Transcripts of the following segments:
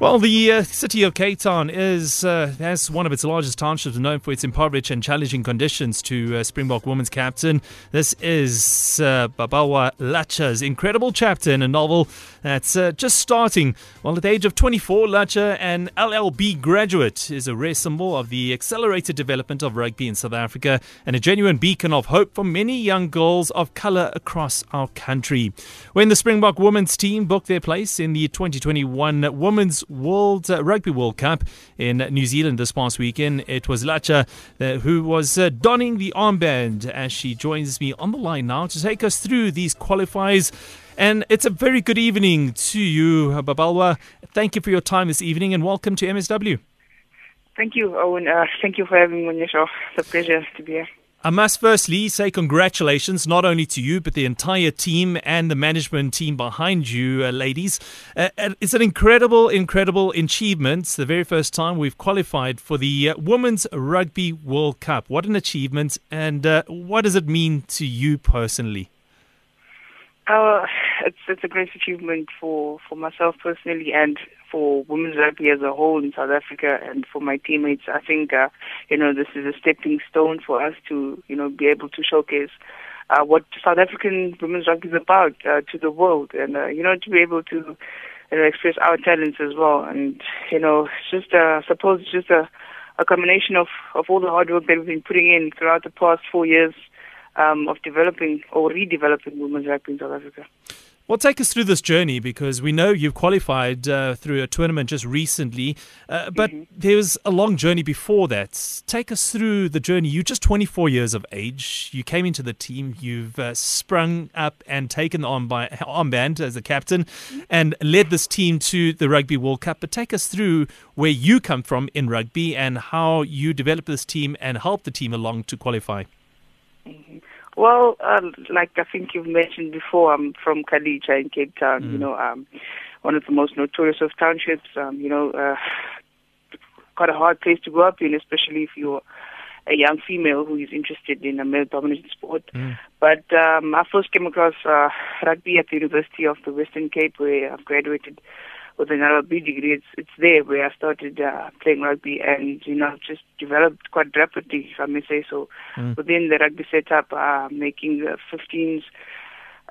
Well, the uh, city of Cape Town is uh, has one of its largest townships, known for its impoverished and challenging conditions. To uh, Springbok women's captain, this is uh, Babalwa Latsha's incredible chapter in a novel that's uh, just starting. Well, at the age of 24, Latsha, an LLB graduate, is a rare symbol of the accelerated development of rugby in South Africa and a genuine beacon of hope for many young girls of colour across our country. When the Springbok women's team booked their place in the 2021 Women's World uh, Rugby World Cup in New Zealand this past weekend. It was Latsha uh, who was uh, donning the armband as she joins me on the line now to take us through these qualifiers. And it's a very good evening to you, Babalwa. Thank you for your time this evening and welcome to MSW. Thank you, Owen. Uh, thank you for having me on your show. It's a pleasure to be here. I must firstly say congratulations not only to you, but the entire team and the management team behind you, uh, ladies. Uh, it's an incredible, incredible achievement. It's the very first time we've qualified for the uh, Women's Rugby World Cup. What an achievement, and uh, what does it mean to you personally? Uh, it's it's a great achievement for, for myself personally and for women's rugby as a whole in South Africa and for my teammates. I think uh, you know this is a stepping stone for us to you know be able to showcase uh, what South African women's rugby is about uh, to the world, and uh, you know to be able to you know express our talents as well. And you know, it's just uh, I suppose it's just a a combination of of all the hard work that we've been putting in throughout the past four years um, of developing or redeveloping women's rugby in South Africa. Well, take us through this journey because we know you've qualified uh, through a tournament just recently, uh, but mm-hmm. there's a long journey before that. Take us through the journey. You're just 24 years of age. You came into the team. You've uh, sprung up and taken the armband as a captain and led this team to the Rugby World Cup. But take us through where you come from in rugby and how you developed this team and helped the team along to qualify. Mm-hmm. Well, um, like I think you've mentioned before, I'm from Khayelitsha in Cape Town. Mm. You know, um, one of the most notorious of townships. Um, you know, uh, quite a hard place to grow up in, especially if you're a young female who is interested in a male-dominated sport. Mm. But um, I first came across uh, rugby at the University of the Western Cape, where I've graduated with an LLB degree, it's it's there where I started uh, playing rugby and you know just developed quite rapidly, if I may say so, mm. within the rugby setup, uh, making the 15s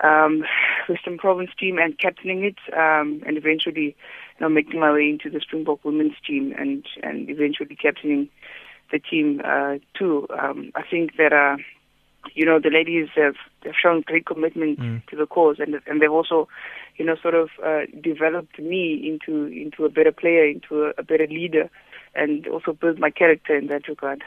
um, Western Province team and captaining it, um, and eventually, you know, making my way into the Springbok women's team and and eventually captaining the team uh, too. Um, I think that. Uh, you know, the ladies have, have shown great commitment mm. to the cause, and and they've also, you know, sort of uh, developed me into into a better player, into a, a better leader, and also built my character in that regard.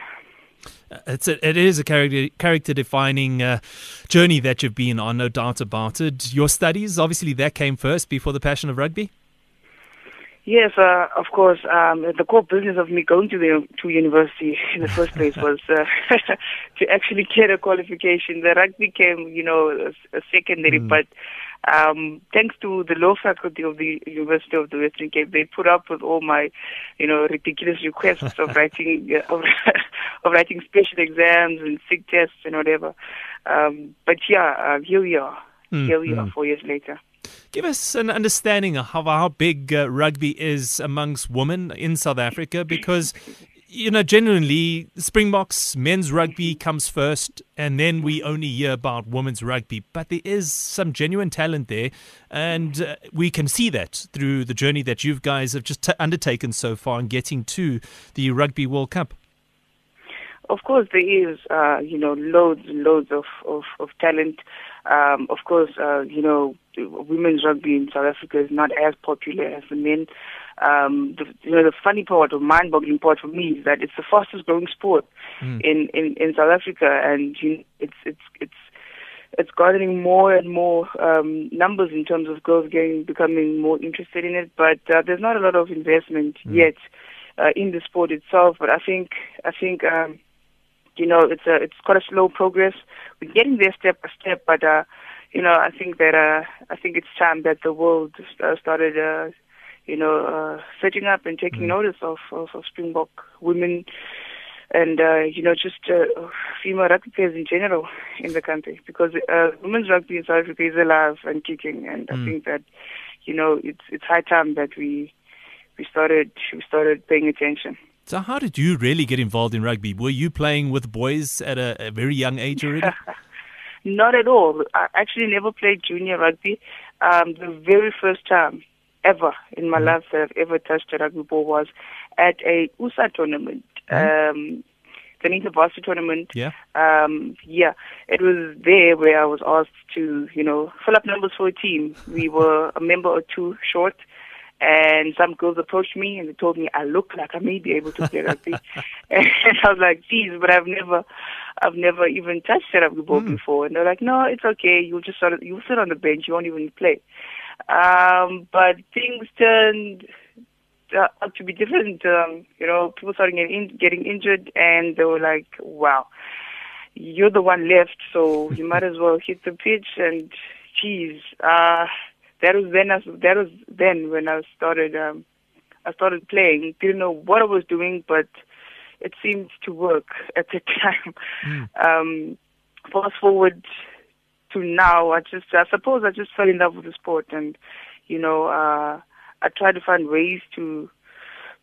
Uh, it's a, it is a character character defining uh, journey that you've been on, no doubt about it. Your studies, obviously, that came first before the passion of rugby. Yes, uh, of course. Um, the core business of me going to the to university in the first place was uh, to actually get a qualification. The rugby came, you know, a, a secondary, mm. but um, thanks to the law faculty of the University of the Western Cape, they put up with all my, you know, ridiculous requests of writing uh, of, of writing special exams and SIG tests and whatever. Um, but yeah, uh, here we are. Mm. Here we mm. are, four years later. Give us an understanding of how, big uh, rugby is amongst women in South Africa because, you know, genuinely, Springboks men's rugby comes first and then we only hear about women's rugby. But there is some genuine talent there and uh, we can see that through the journey that you guys have just t- undertaken so far in getting to the Rugby World Cup. Of course, there is, uh, you know, loads and loads of, of, of talent. Um, of course, uh, you know, women's rugby in South Africa is not as popular as the men. Um, the, you know, the funny part or mind-boggling part for me is that it's the fastest-growing sport mm. in, in in South Africa, and you know, it's it's it's it's garnering more and more um, numbers in terms of girls getting becoming more interested in it. But uh, there's not a lot of investment mm. yet uh, in the sport itself. But I think I think um, you know it's a it's quite a slow progress. We're getting there step by step, but uh, you know, I think that uh, I think it's time that the world uh, started, uh, you know, uh, setting up and taking mm. notice of, of, of Springbok women and uh, you know just uh, female rugby players in general in the country because uh, women's rugby in South Africa is alive and kicking, and mm. I think that you know it's it's high time that we we started we started paying attention. So, how did you really get involved in rugby? Were you playing with boys at a, a very young age already? Not at all. I actually never played junior rugby. Um, the very first time ever in my mm-hmm. life that I've ever touched a rugby ball was at a USSA tournament. Mm-hmm. Um, the InterVarsity tournament. Yeah. Um, yeah. It was there where I was asked to, you know, fill up numbers for a team. We were a member or two short and some girls approached me and they told me I look like I may be able to play rugby. and I was like, geez, but I've never, I've never even touched a rugby ball mm. before. And they're like, no, it's okay. You'll just sort of, you'll sit on the bench. You won't even play. Um, but things turned uh, out to be different. Um, you know, people started getting, in, getting injured and they were like, wow, you're the one left. So you might as well hit the pitch and geez, uh, that was then. That was then when I started. Um, I started playing. Didn't know what I was doing, but it seemed to work at the time. Mm. Um, fast forward to now, I just, I suppose, I just fell in love with the sport, and you know, uh, I tried to find ways to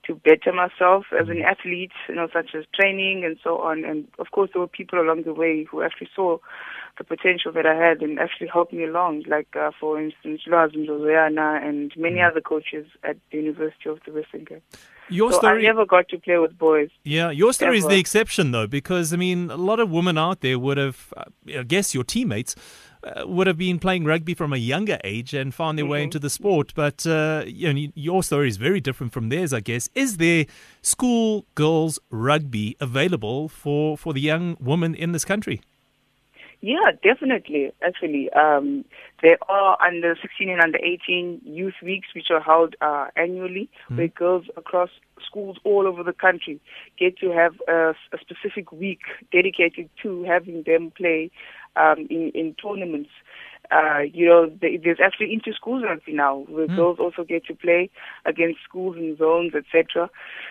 to better myself as an hmm. athlete, you know, such as training and so on. And of course, there were people along the way who actually saw the potential that I had and actually helped me along, like, uh, for instance, Laz Zoyana and many mm. other coaches at the University of the Western Cape. Your so story, I never got to play with boys. Yeah, your story ever. is the exception, though, because, I mean, a lot of women out there would have, uh, I guess your teammates, uh, would have been playing rugby from a younger age and found their mm-hmm. way into the sport. But uh, you know, your story is very different from theirs, I guess. Is there school girls rugby available for, for the young women in this country? Yeah, definitely. Actually, um, there are under 16 and under 18 youth weeks which are held uh, annually, mm. where girls across schools all over the country get to have a, a specific week dedicated to having them play um, in, in tournaments. Uh, you know, there's actually inter schools rugby now, where mm. girls also get to play against schools in zones, etc.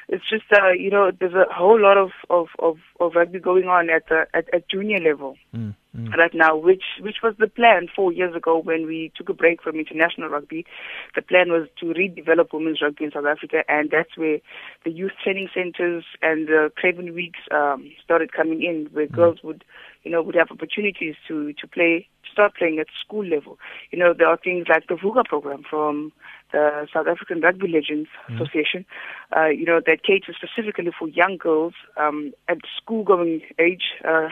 It's just, uh, you know, there's a whole lot of, of, of, of rugby going on at the at, at junior level. Mm mm. right now, which which was the plan four years ago when we took a break from international rugby. The plan was to redevelop women's rugby in South Africa, and that's where the youth training centers and the Craven Weeks um, started coming in, where mm. girls would, you know, would have opportunities to to play, start playing at school level. You know, there are things like the VUCA program from the South African Rugby Legends mm. Association, uh, you know, that caters specifically for young girls um, at school-going age. Uh,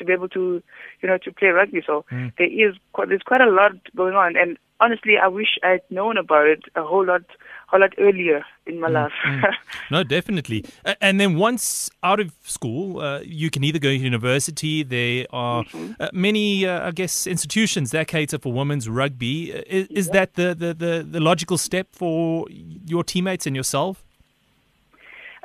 to be able to, you know, to play rugby. So mm. there is quite, there's quite a lot going on, and honestly, I wish I'd known about it a whole lot, whole lot earlier in my mm. life. mm. No, definitely. And then once out of school, uh, you can either go to university. There are mm-hmm. uh, many, uh, I guess, institutions that cater for women's rugby. Uh, is, is yeah. that the, the, the, the logical step for your teammates and yourself?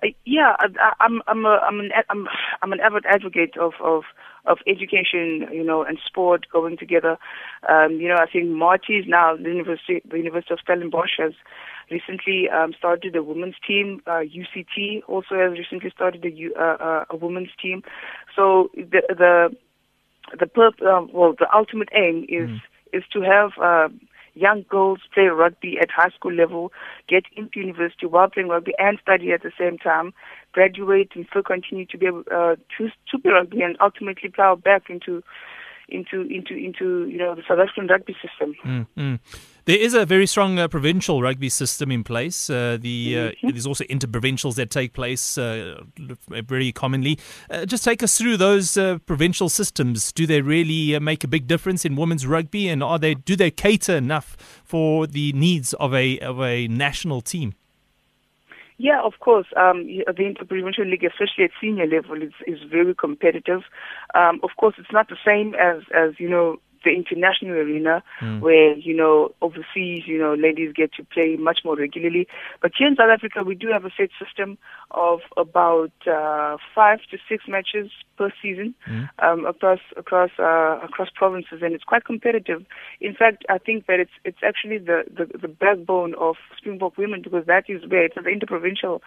Uh, yeah, I, I'm I'm a, I'm an I'm I'm an avid advocate of of of education, you know, and sport going together. Um, you know, I think Maties now the University the University of Stellenbosch has recently um, started a women's team. Uh, UCT also has recently started a, uh, uh, a women's team. So the the the perp, uh, well the ultimate aim is mm. is to have. Young girls play rugby at high school level, get into university while playing rugby and study at the same time, graduate and still continue to be able uh, to, to play rugby and ultimately plow back into into into into you know the South African rugby system. Mm-hmm. There is a very strong uh, provincial rugby system in place. Uh, the uh, mm-hmm. there's also interprovincials that take place uh, very commonly. Uh, just take us through those uh, provincial systems. Do they really make a big difference in women's rugby, and are they do they cater enough for the needs of a of a national team? Yeah, of course. Um, the Interprovincial League, especially at senior level, is, is very competitive. Um, of course, it's not the same as, as you know, the international arena mm. where, you know, overseas, you know, ladies get to play much more regularly. But here in South Africa, we do have a set system of about uh, five to six matches per season mm. um, across across uh, across provinces, and it's quite competitive. In fact, I think that it's it's actually the, the, the backbone of Springbok women because that is where it's at the interprovincial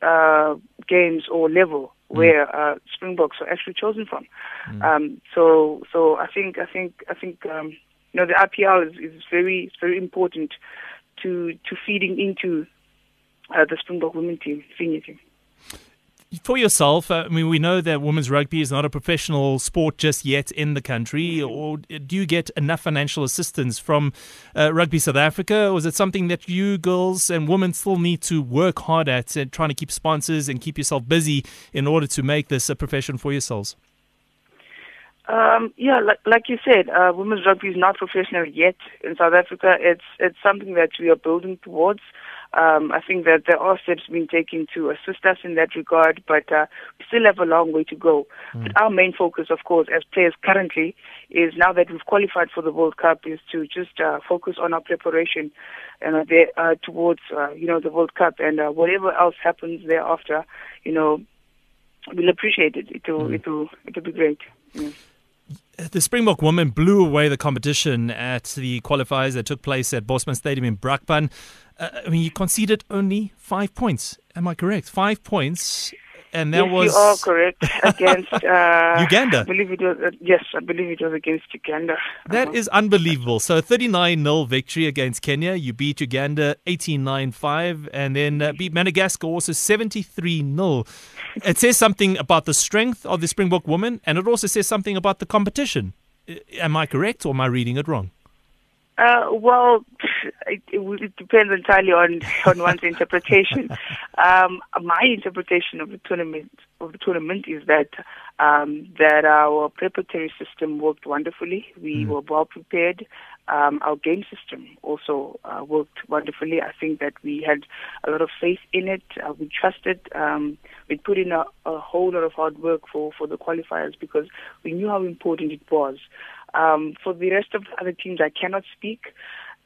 uh, games or level. Where uh, Springboks are actually chosen from. Mm. Um, so, so I think, I think, I think, um, you know, the IPL is, is very, very important to to feeding into uh, the Springbok women team, senior team for yourself, uh, I mean, we know that women's rugby is not a professional sport just yet in the country. Or do you get enough financial assistance from uh, Rugby South Africa, or is it something that you girls and women still need to work hard at and trying to keep sponsors and keep yourself busy in order to make this a profession for yourselves? Um, yeah, like, like you said, uh, women's rugby is not professional yet in South Africa. It's it's something that we are building towards. Um, I think that there are steps being taken to assist us in that regard, but uh, we still have a long way to go. Mm. But our main focus, of course, as players currently, is now that we've qualified for the World Cup, is to just uh, focus on our preparation and uh, there, uh, towards uh, you know the World Cup and uh, whatever else happens thereafter, you know, we'll appreciate it. It'll mm. it'll it'll be great. Yeah the Springbok women blew away the competition at the qualifiers that took place at Bosman Stadium in Brakpan. Uh, I mean, you conceded only five points. Am I correct? Five points. And that yes, was you are correct against uh, Uganda. I believe it was uh, yes, I believe it was against Uganda. That uh-huh. is unbelievable. So 39-0 victory against Kenya. You beat Uganda 18-9-5 and then uh, beat Madagascar also 73-0. It says something about the strength of the Springbok woman and it also says something about the competition. Am I correct or am I reading it wrong? Uh, well, it, it, depends entirely on on one's interpretation. Um, my interpretation of the tournament of the tournament is that um, that our preparatory system worked wonderfully. We mm. were well prepared. Um, our game system also uh, worked wonderfully. I think that we had a lot of faith in it. Uh, we trusted. Um, we put in a, a whole lot of hard work for, for the qualifiers because we knew how important it was. Um, for the rest of the other teams, I cannot speak.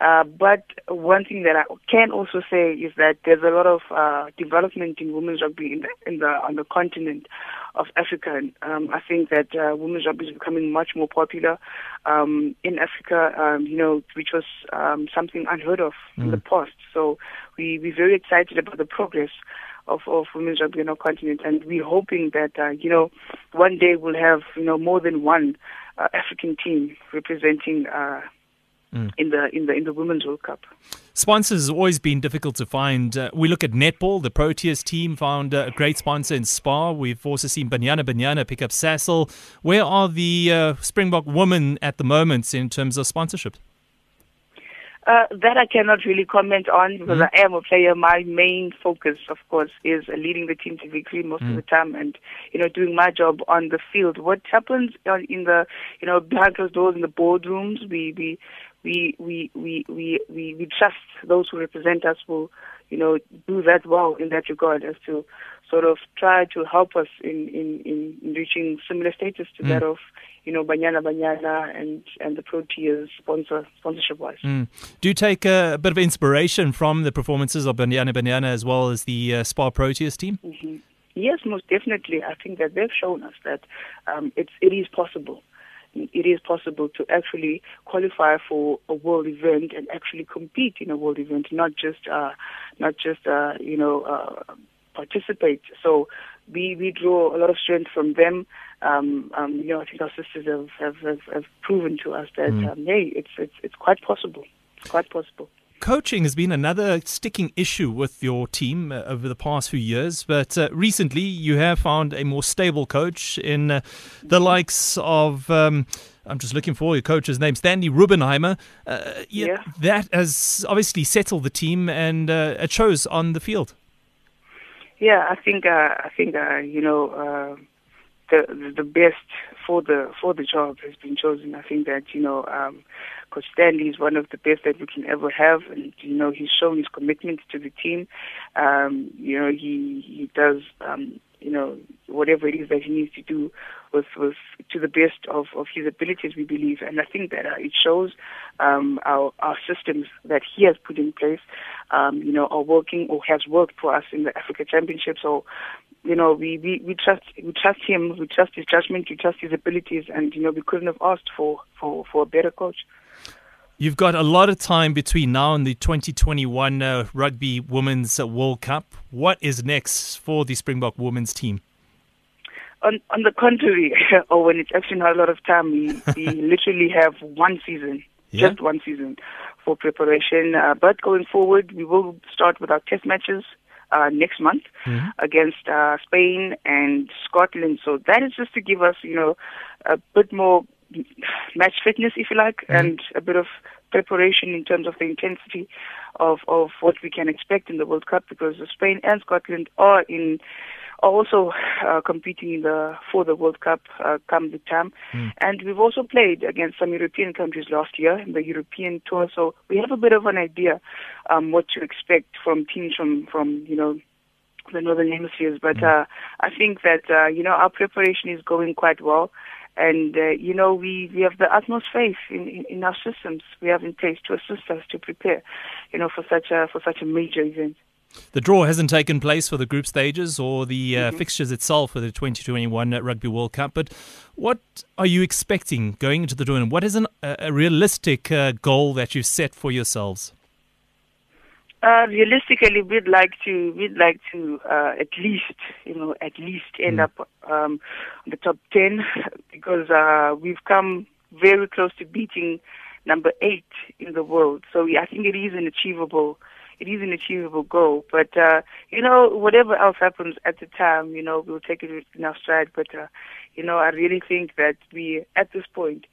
Uh, but one thing that I can also say is that there's a lot of uh, development in women's rugby in the, in the on the continent of Africa. And, um, I think that uh, women's rugby is becoming much more popular um, in Africa. Um, you know, which was um, something unheard of mm. in the mm. past. So we we're very excited about the progress of, of women's rugby on our continent, and we're hoping that uh, you know one day we'll have you know more than one uh, African team representing uh, mm. in the in the in the Women's World Cup. Sponsors has always been difficult to find. Uh, we look at netball. The Proteas team found uh, a great sponsor in Spar. We've also seen Banyana Banyana pick up Sasol. Where are the uh, Springbok women at the moment in terms of sponsorship? Uh, that I cannot really comment on because mm. I am a player. My main focus, of course, is leading the team to victory most mm. of the time, and you know, doing my job on the field. What happens in the, you know, behind closed doors in the boardrooms, we we we we we we we, we trust those who represent us will you know do that well in that regard as to sort of try to help us in in in reaching similar status to mm. that of you know Banyana Banyana and and the Proteas sponsor sponsorship wise. Mm. Do you take a, a, bit of inspiration from the performances of Banyana Banyana as well as the uh, Spar Proteas team? Mm-hmm. Yes, most definitely. I think that they've shown us that um, it's it is possible it is possible to actually qualify for a world event and actually compete in a world event, not just uh, not just uh, you know uh, participate. So we we draw a lot of strength from them. Um, um, you know, I think our sisters have have, have, have proven to us that mm. um, hey, it's it's it's quite possible. It's quite possible coaching has been another sticking issue with your team uh, over the past few years, but uh, recently you have found a more stable coach in uh, the likes of. Um, I'm just looking for your coach's name, Stanley Raubenheimer. Uh, yeah, that has obviously settled the team, and uh, it shows on the field. Yeah, I think uh, I think uh, you know uh, the the best for the for the job has been chosen. I think that you know. Um, Coach Stanley is one of the best that we can ever have, and you know he's shown his commitment to the team. Um, you know he he does um, you know whatever it is that he needs to do with with to the best of of his abilities. We believe, and I think that uh, it shows um, our our systems that he has put in place. Um, you know, are working or has worked for us in the Africa Championship. So you know, we, we, we trust we trust him, we trust his judgment, we trust his abilities, and you know, we couldn't have asked for for, for a better coach. You've got a lot of time between now and the 2021 uh, Rugby Women's World Cup. What is next for the Springbok women's team? On, on the contrary, or when it's actually not a lot of time, we, we literally have one season, yeah. just one season for preparation. Uh, but going forward, we will start with our test matches uh, next month mm-hmm. against uh, Spain and Scotland. So that is just to give us, you know, a bit more match fitness, if you like, mm-hmm. and a bit of preparation in terms of the intensity of, of what we can expect in the World Cup because Spain and Scotland are in are also uh, competing in the for the World Cup uh, come the time. Mm. And we've also played against some European countries last year in the European tour, so we have a bit of an idea um, what to expect from teams from from you know the northern hemispheres. But mm. uh, I think that uh, you know our preparation is going quite well. And uh, you know we, we have the utmost faith in, in, in our systems we have in place to assist us to prepare, you know, for such a for such a major event. The draw hasn't taken place for the group stages or the uh, mm-hmm. fixtures itself for the 2021 Rugby World Cup. But what are you expecting going into the tournament? What is an, a realistic uh, goal that you've set for yourselves? Uh, realistically, we'd like to we'd like to uh, at least you know at least end mm. up um, on the top ten because uh, we've come very close to beating number eight in the world. So I think it is an achievable it is an achievable goal. But uh, you know, whatever else happens at the time, you know, we'll take it in our stride. But uh, you know, I really think that we, at this point,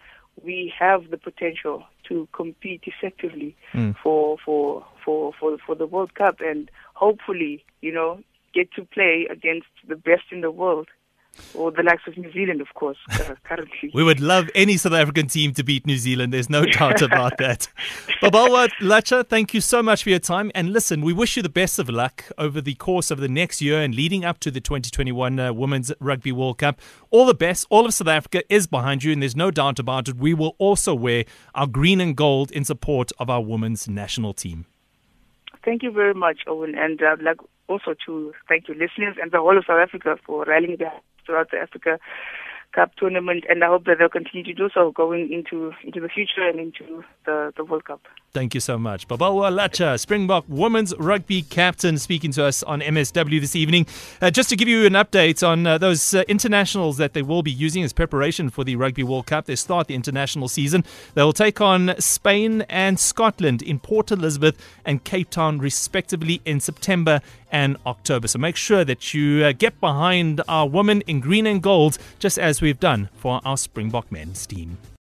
we have the potential to compete effectively mm. for, for for for for the World Cup, and hopefully, you know, get to play against the best in the world or the likes of New Zealand, of course, uh, currently. we would love any South African team to beat New Zealand. There's no doubt about that. Babalwa Latsha, thank you so much for your time. And listen, we wish you the best of luck over the course of the next year and leading up to the 2021 uh, Women's Rugby World Cup. All the best. All of South Africa is behind you, and there's no doubt about it. We will also wear our green and gold in support of our women's national team. Thank you very much, Owen. And uh, like also to thank you, listeners, and the whole of South Africa for rallying throughout the Africa Cup tournament, and I hope that they'll continue to do so going into into the future and into the, the World Cup. Thank you so much. Babalwa Latsha, Springbok women's rugby captain, speaking to us on MSW this evening. Uh, just to give you an update on uh, those uh, internationals that they will be using as preparation for the Rugby World Cup. They start the international season. They will take on Spain and Scotland in Port Elizabeth and Cape Town, respectively, in September and October. So make sure that you uh, get behind our women in green and gold, just as we've done for our Springbok men's team.